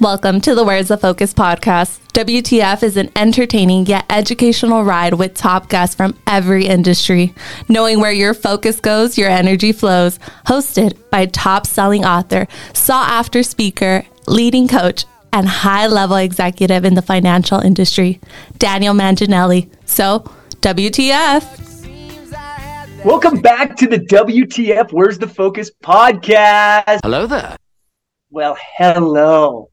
Welcome to the Where's the Focus podcast. WTF is an entertaining yet educational ride with top guests from every industry. Knowing where your focus goes, your energy flows. Hosted by top selling author, sought after speaker, leading coach, and high level executive in the financial industry, Daniel Manginelli. So, WTF. Welcome back to the WTF Where's the Focus podcast. Hello there. Well, hello.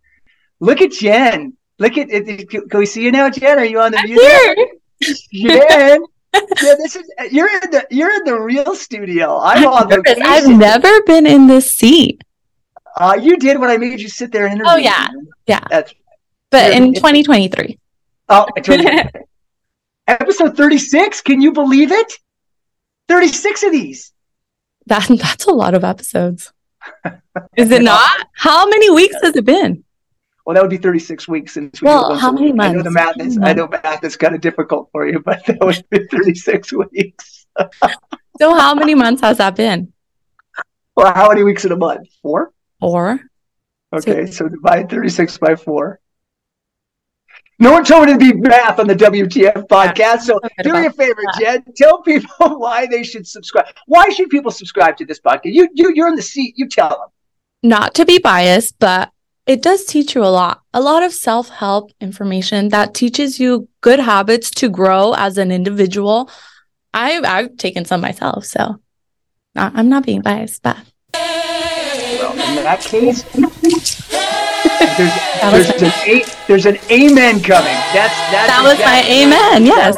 Look at Jen. Look at it. Can we see you now, Jen? Are you on the I'm music? Jen. yeah, this is you're in the you're in the real studio. I'm on location. I've never been in this seat. Uh, you did when I made you sit there and interview. Oh yeah, yeah. That's But in 2023. oh, I told you. episode 36. Can you believe it? 36 of these. That, that's a lot of episodes. Is it not? How many weeks has it been? Well, that would be 36 weeks since we Well, how many week. I know the math is I know math is kind of difficult for you, but that would be 36 weeks. So how many months has that been? Well, how many weeks in a month? Four? Four. Okay, so divide 36 by four. No one told me to be math on the WTF podcast. So do me a favor. Jen. Tell people why they should subscribe. Why should people subscribe to this podcast? You, you, you're in the seat. You tell them. Not to be biased, but it does teach you a lot. A lot of self help information that teaches you good habits to grow as an individual. I've, I've taken some myself, so not, I'm not being biased, but Well, in that case, there's, there's, an, a, there's an amen coming. That's, that's that was my amen. Yes.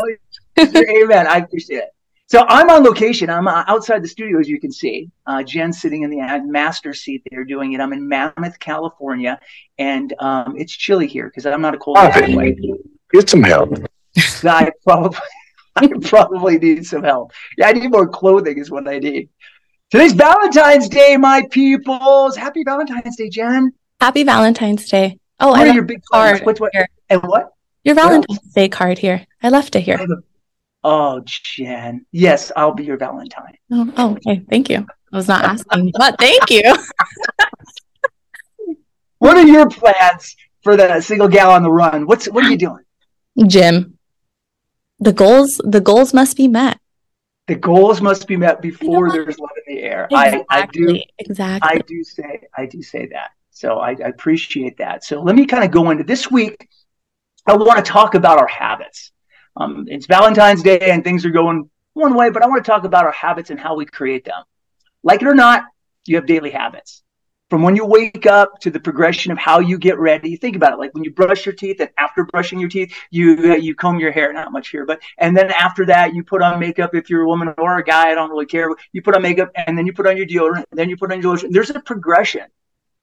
Your amen. I appreciate it. So I'm on location. I'm uh, outside the studio, as you can see. Uh, Jen's sitting in the master seat there doing it. I'm in Mammoth, California, and um, it's chilly here because I'm not a cold guy anyway. Get some help. I probably, I probably need some help. Yeah, I need more clothing is what I need. Today's Valentine's Day, my peoples. Happy Valentine's Day, Jen. Happy Valentine's Day. Oh, What I are your big card plans? What's what? here. And what? your Valentine's Day card here. I left it here. Oh, Oh, Jen. Yes, I'll be your Valentine. Oh, oh, okay. Thank you. I was not asking, but thank you. What are your plans for the single gal on the run? What's what are you doing? Jim, the goals, the goals must be met. The goals must be met before what? there's love in the air. I, I do Exactly. I do say I do say that. So I, I appreciate that. So let me kind of go into this week. I want to talk about our habits. Um, it's Valentine's Day and things are going one way, but I want to talk about our habits and how we create them. Like it or not, you have daily habits. From when you wake up to the progression of how you get ready. Think about it. Like when you brush your teeth, and after brushing your teeth, you you comb your hair. Not much here, but and then after that, you put on makeup. If you're a woman or a guy, I don't really care. You put on makeup, and then you put on your deodorant, then you put on your lotion. There's a progression,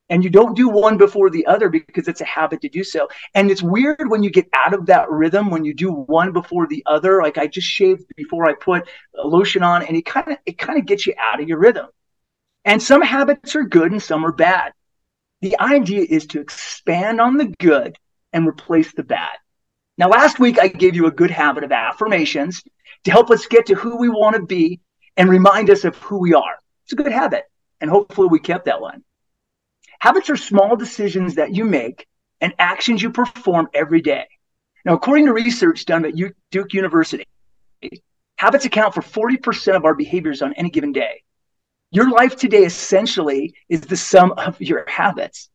and you don't do one before the other because it's a habit to do so. And it's weird when you get out of that rhythm when you do one before the other. Like I just shaved before I put lotion on, and it kind of it kind of gets you out of your rhythm. And some habits are good and some are bad. The idea is to expand on the good and replace the bad. Now, last week I gave you a good habit of affirmations to help us get to who we want to be and remind us of who we are. It's a good habit, and hopefully we kept that one. Habits are small decisions that you make and actions you perform every day. Now, according to research done at Duke University, habits account for 40% of our behaviors on any given day. Your life today essentially is the sum of your habits.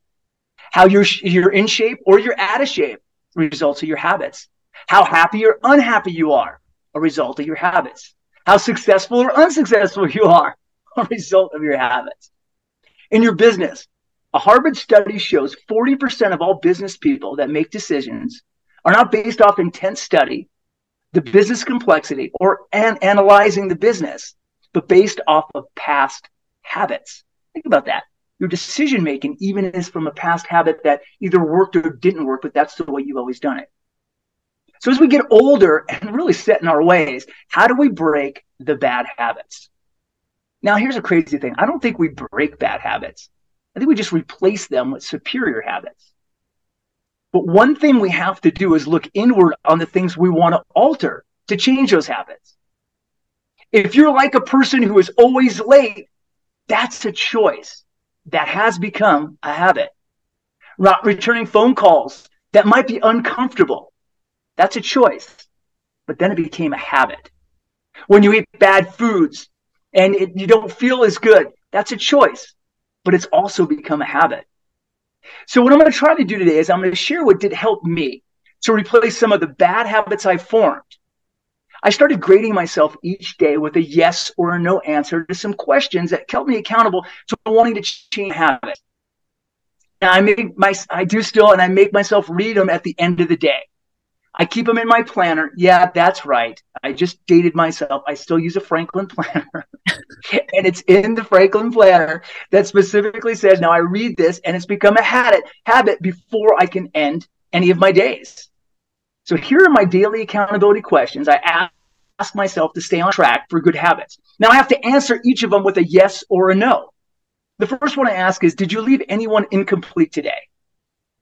How you're, you're in shape or you're out of shape, results of your habits. How happy or unhappy you are, a result of your habits. How successful or unsuccessful you are, a result of your habits. In your business, a Harvard study shows 40% of all business people that make decisions are not based off intense study, the business complexity, or an- analyzing the business, but based off of past habits. Think about that. Your decision making even is from a past habit that either worked or didn't work, but that's the way you've always done it. So as we get older and really set in our ways, how do we break the bad habits? Now, here's a crazy thing. I don't think we break bad habits. I think we just replace them with superior habits. But one thing we have to do is look inward on the things we want to alter to change those habits. If you're like a person who is always late, that's a choice that has become a habit. not returning phone calls that might be uncomfortable. That's a choice. But then it became a habit. When you eat bad foods and it, you don't feel as good, that's a choice. But it's also become a habit. So what I'm going to try to do today is I'm going to share what did help me to replace some of the bad habits I formed. I started grading myself each day with a yes or a no answer to some questions that kept me accountable to wanting to change habits. And I make my, I do still, and I make myself read them at the end of the day. I keep them in my planner. Yeah, that's right. I just dated myself. I still use a Franklin planner. and it's in the Franklin planner that specifically says, now I read this and it's become a habit, habit before I can end any of my days. So here are my daily accountability questions. I ask myself to stay on track for good habits. Now I have to answer each of them with a yes or a no. The first one I ask is, did you leave anyone incomplete today?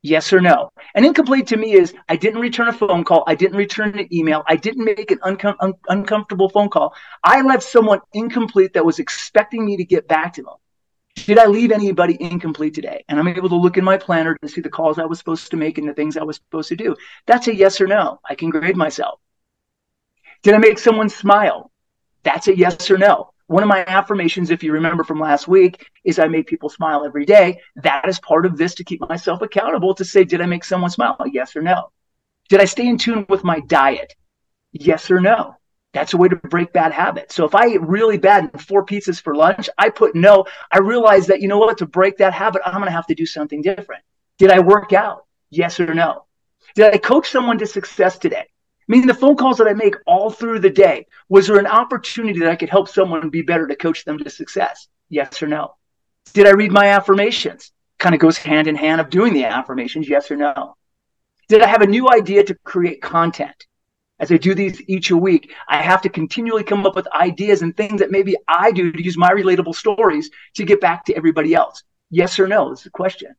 Yes or no? And incomplete to me is I didn't return a phone call. I didn't return an email. I didn't make an uncom- un- uncomfortable phone call. I left someone incomplete that was expecting me to get back to them. Did I leave anybody incomplete today? And I'm able to look in my planner to see the calls I was supposed to make and the things I was supposed to do. That's a yes or no. I can grade myself. Did I make someone smile? That's a yes or no. One of my affirmations, if you remember from last week, is I make people smile every day. That is part of this to keep myself accountable to say, did I make someone smile? Yes or no? Did I stay in tune with my diet? Yes or no? That's a way to break bad habits. So if I eat really bad and four pizzas for lunch, I put no. I realize that, you know what, to break that habit, I'm going to have to do something different. Did I work out? Yes or no? Did I coach someone to success today? Mean, the phone calls that I make all through the day, was there an opportunity that I could help someone be better to coach them to success? Yes or no? Did I read my affirmations? Kind of goes hand in hand of doing the affirmations, yes or no? Did I have a new idea to create content? As I do these each a week, I have to continually come up with ideas and things that maybe I do to use my relatable stories to get back to everybody else. Yes or no is the question.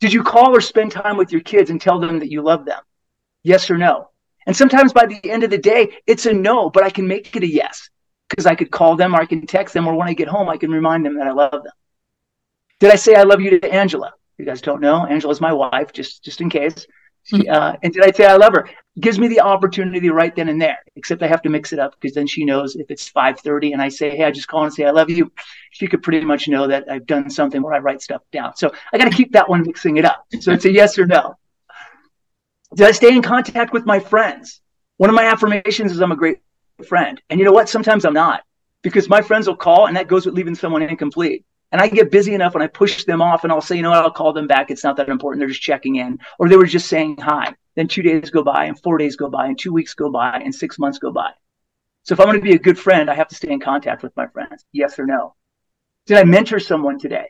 Did you call or spend time with your kids and tell them that you love them? Yes or no? And sometimes by the end of the day, it's a no, but I can make it a yes because I could call them or I can text them, or when I get home, I can remind them that I love them. Did I say I love you to Angela? You guys don't know. Angela's my wife, just just in case. She, hmm. uh, and did I say I love her? Gives me the opportunity right then and there. Except I have to mix it up because then she knows if it's 5:30 and I say, "Hey, I just call and say I love you," she could pretty much know that I've done something where I write stuff down. So I got to keep that one mixing it up. So it's a yes or no. Did I stay in contact with my friends? One of my affirmations is I'm a great friend. And you know what? Sometimes I'm not because my friends will call and that goes with leaving someone incomplete. And I get busy enough and I push them off and I'll say, you know what, I'll call them back. It's not that important. They're just checking in. Or they were just saying hi. Then two days go by and four days go by and two weeks go by and six months go by. So if I'm going to be a good friend, I have to stay in contact with my friends. Yes or no? Did I mentor someone today?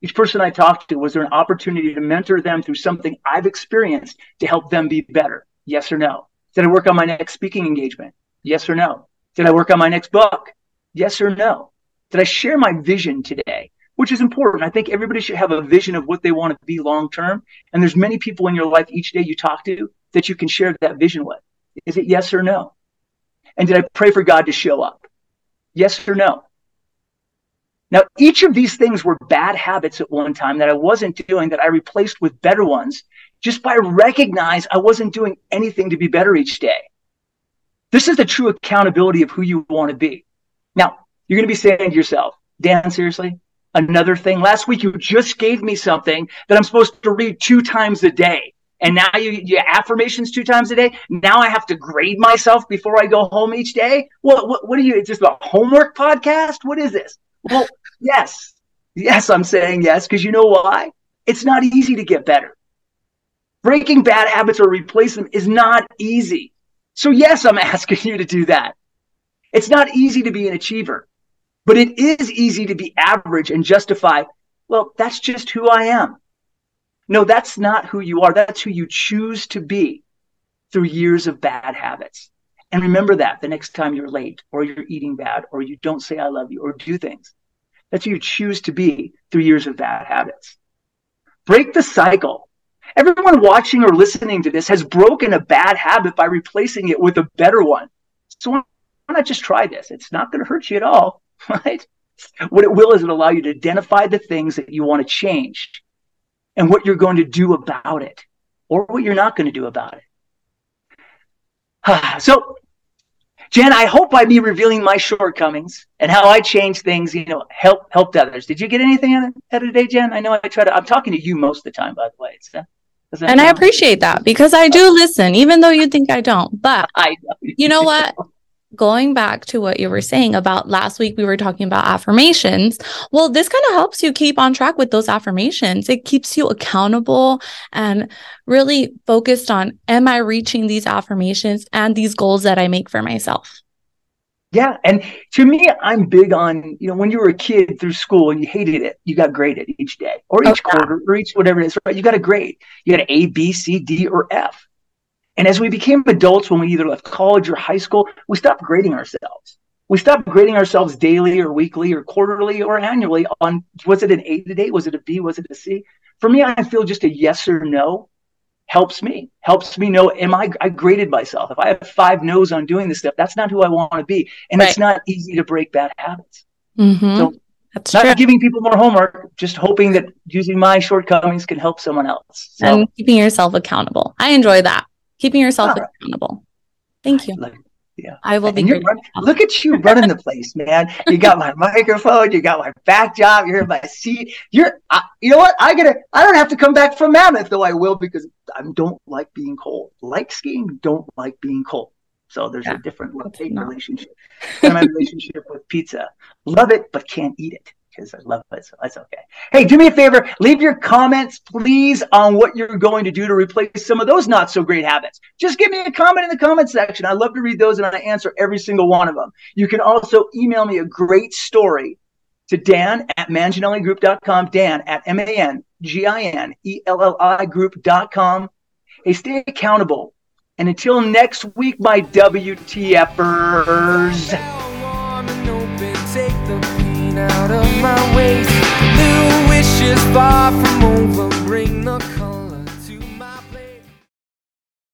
Each person I talked to, was there an opportunity to mentor them through something I've experienced to help them be better? Yes or no? Did I work on my next speaking engagement? Yes or no? Did I work on my next book? Yes or no? Did I share my vision today? Which is important. I think everybody should have a vision of what they want to be long term. And there's many people in your life each day you talk to that you can share that vision with. Is it yes or no? And did I pray for God to show up? Yes or no? Now, each of these things were bad habits at one time that I wasn't doing that I replaced with better ones just by recognize I wasn't doing anything to be better each day. This is the true accountability of who you want to be. Now, you're going to be saying to yourself, Dan, seriously? Another thing? Last week you just gave me something that I'm supposed to read two times a day. And now you, you affirmations two times a day. Now I have to grade myself before I go home each day. What, what, what are you? It's just a homework podcast? What is this? Well, yes. Yes, I'm saying yes because you know why? It's not easy to get better. Breaking bad habits or replace them is not easy. So, yes, I'm asking you to do that. It's not easy to be an achiever, but it is easy to be average and justify, well, that's just who I am. No, that's not who you are. That's who you choose to be through years of bad habits. And remember that the next time you're late or you're eating bad or you don't say I love you or do things. That's who you choose to be through years of bad habits. Break the cycle. Everyone watching or listening to this has broken a bad habit by replacing it with a better one. So why not just try this? It's not going to hurt you at all, right? What it will is it allow you to identify the things that you want to change and what you're going to do about it or what you're not going to do about it. so, Jen, I hope by me revealing my shortcomings and how I change things, you know, help helped others. Did you get anything out of today, Jen? I know I try to. I'm talking to you most of the time, by the way. Uh, and I appreciate that because I do listen, even though you think I don't. But I know. you know what? going back to what you were saying about last week, we were talking about affirmations. Well, this kind of helps you keep on track with those affirmations. It keeps you accountable and really focused on, am I reaching these affirmations and these goals that I make for myself? Yeah. And to me, I'm big on, you know, when you were a kid through school and you hated it, you got graded each day or oh, each okay. quarter or each whatever it is, right? You got a grade. You got an A, B, C, D, or F. And as we became adults, when we either left college or high school, we stopped grading ourselves. We stopped grading ourselves daily or weekly or quarterly or annually on was it an A today? Was it a B? Was it a C? For me, I feel just a yes or no helps me, helps me know, am I, I graded myself. If I have five no's on doing this stuff, that's not who I want to be. And right. it's not easy to break bad habits. Mm-hmm. So that's not true. giving people more homework, just hoping that using my shortcomings can help someone else. So, and keeping yourself accountable. I enjoy that keeping yourself right. accountable. Thank you. yeah, I will be. Run, look at you running the place, man. You got my microphone. You got my back job. You're in my seat. You're. I, you know what? I gotta. I don't have to come back from Mammoth, though I will because I don't like being cold. Like skiing, don't like being cold. So there's yeah, a different love hate relationship. and my relationship with pizza. Love it, but can't eat it because I love it. So that's okay. Hey, do me a favor. Leave your comments, please, on what you're going to do to replace some of those not so great habits. Just give me a comment in the comment section. I love to read those and I answer every single one of them. You can also email me a great story to Dan at manginelligroup.com, Dan at M-A-N-G-I-N-E-L-L-I group.com. Hey, stay accountable. And until next week, my WTFers out of my ways. Little wishes far from over, bring the